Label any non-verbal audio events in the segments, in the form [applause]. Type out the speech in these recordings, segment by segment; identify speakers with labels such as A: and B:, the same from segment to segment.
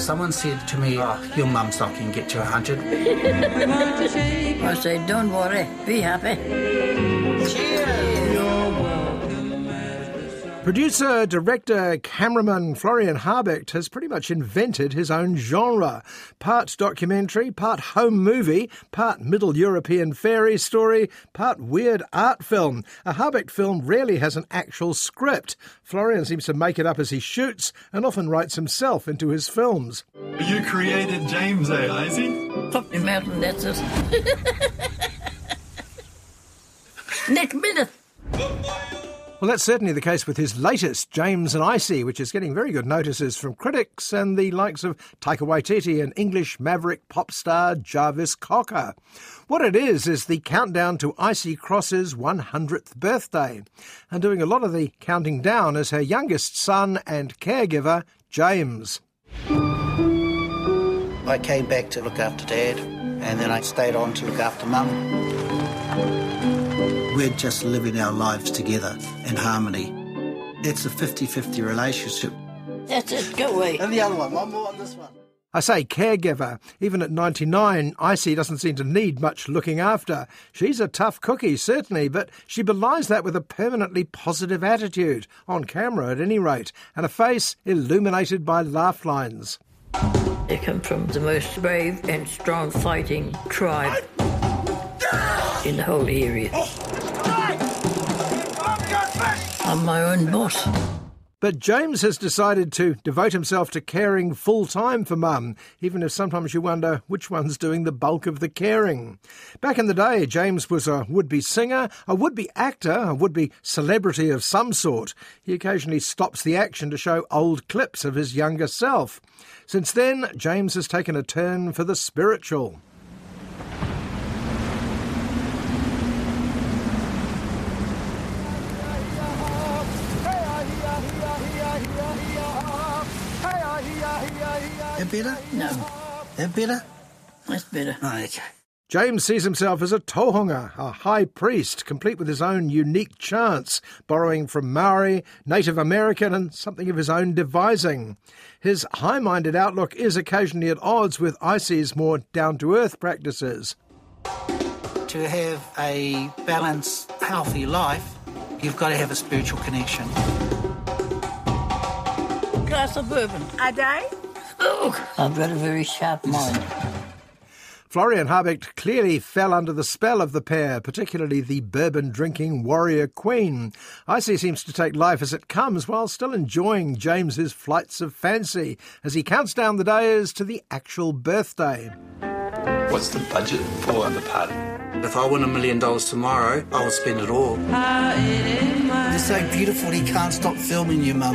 A: Someone said to me, oh, your mum's not going to get to 100. [laughs]
B: I said, don't worry, be happy.
C: Producer, director, cameraman Florian Habicht has pretty much invented his own genre. Part documentary, part home movie, part Middle European fairy story, part weird art film. A Habicht film rarely has an actual script. Florian seems to make it up as he shoots and often writes himself into his films.
D: You created James, eh, Isey?
B: Top the mountain, that's it. Next minute.
C: Well, that's certainly the case with his latest, James and Isey, which is getting very good notices from critics and the likes of Taika Waititi and English maverick pop star Jarvis Cocker. What it is, is the countdown to Isey Cross's 100th birthday. And doing a lot of the counting down is her youngest son and caregiver, James.
A: I came back to look after dad, and then I stayed on to look after mum. We're just living our lives together in harmony. It's a 50 50 relationship.
B: That's it, go away.
A: And the other one, one more on this one.
C: I say caregiver. Even at 99, Isey doesn't seem to need much looking after. She's a tough cookie, certainly, but she belies that with a permanently positive attitude, on camera at any rate, and a face illuminated by laugh lines.
B: They come from the most brave and strong fighting tribe in the whole area. Oh. I'm my own boss.
C: But James has decided to devote himself to caring full time for Mum, even if sometimes you wonder which one's doing the bulk of the caring. Back in the day, James was a would be singer, a would be actor, a would be celebrity of some sort. He occasionally stops the action to show old clips of his younger self. Since then, James has taken a turn for the spiritual.
A: That better?
B: No,
A: That better?
B: that's better.
A: Oh, ah, okay.
C: James sees himself as a tohunga, a high priest, complete with his own unique chants, borrowing from Maori, Native American, and something of his own devising. His high minded outlook is occasionally at odds with Isey's more down to earth practices.
A: To have a balanced, healthy life, you've got to have a spiritual connection.
B: Glass of bourbon.
E: A day?
B: I've got a very sharp mind.
C: Florian Habicht clearly fell under the spell of the pair, particularly the bourbon drinking warrior queen. Isey seems to take life as it comes while still enjoying James's flights of fancy as he counts down the days to the actual birthday.
D: What's the budget for the party?
A: If I win a million dollars tomorrow, I will spend it all. You're so beautiful, he can't stop filming you, Mum.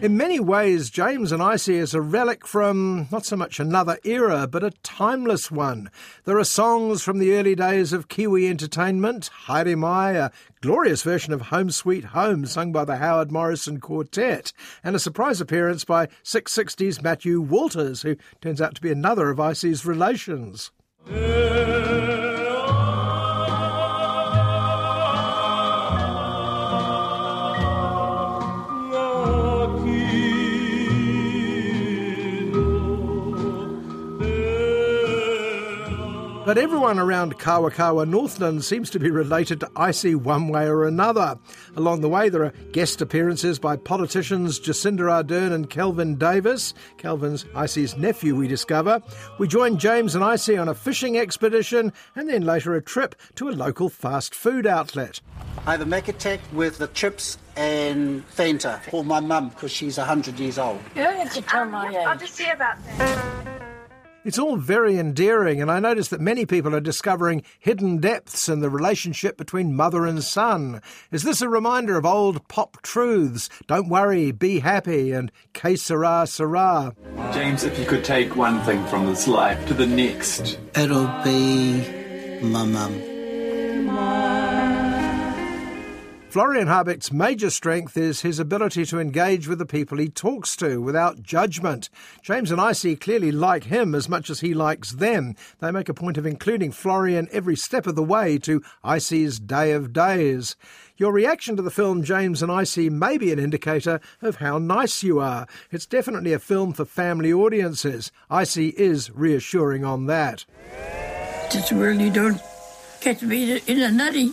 C: In many ways, James and Isey is a relic from not so much another era, but a timeless one. There are songs from the early days of Kiwi entertainment, Haere Mai, a glorious version of Home Sweet Home sung by the Howard Morrison Quartet, and a surprise appearance by Six60's Matiu Walters, who turns out to be another of Isey's relations. But everyone around Kawakawa Northland seems to be related to Isey one way or another. Along the way, there are guest appearances by politicians Jacinda Ardern and Kelvin Davis. Kelvin's Isey's nephew, we discover. We join James and Isey on a fishing expedition and then later a trip to a local fast food outlet.
A: I have a Mac attack with the chips and Fanta for my mum because she's 100 years old.
B: You don't have to tell my
E: I'll just see about that.
C: It's all very endearing, and I notice that many people are discovering hidden depths in the relationship between mother and son. Is this a reminder of old pop truths? Don't worry, be happy, and que sera, sera.
D: James, if you could take one thing from this life to the next.
A: It'll be my mum.
C: Florian Habicht's major strength is his ability to engage with the people he talks to without judgment. James and Isey clearly like him as much as he likes them. They make a point of including Florian every step of the way to Isey's Day of Days. Your reaction to the film James and Isey may be an indicator of how nice you are. It's definitely a film for family audiences. Isey is reassuring on that.
B: Just really don't catch me in a nutty.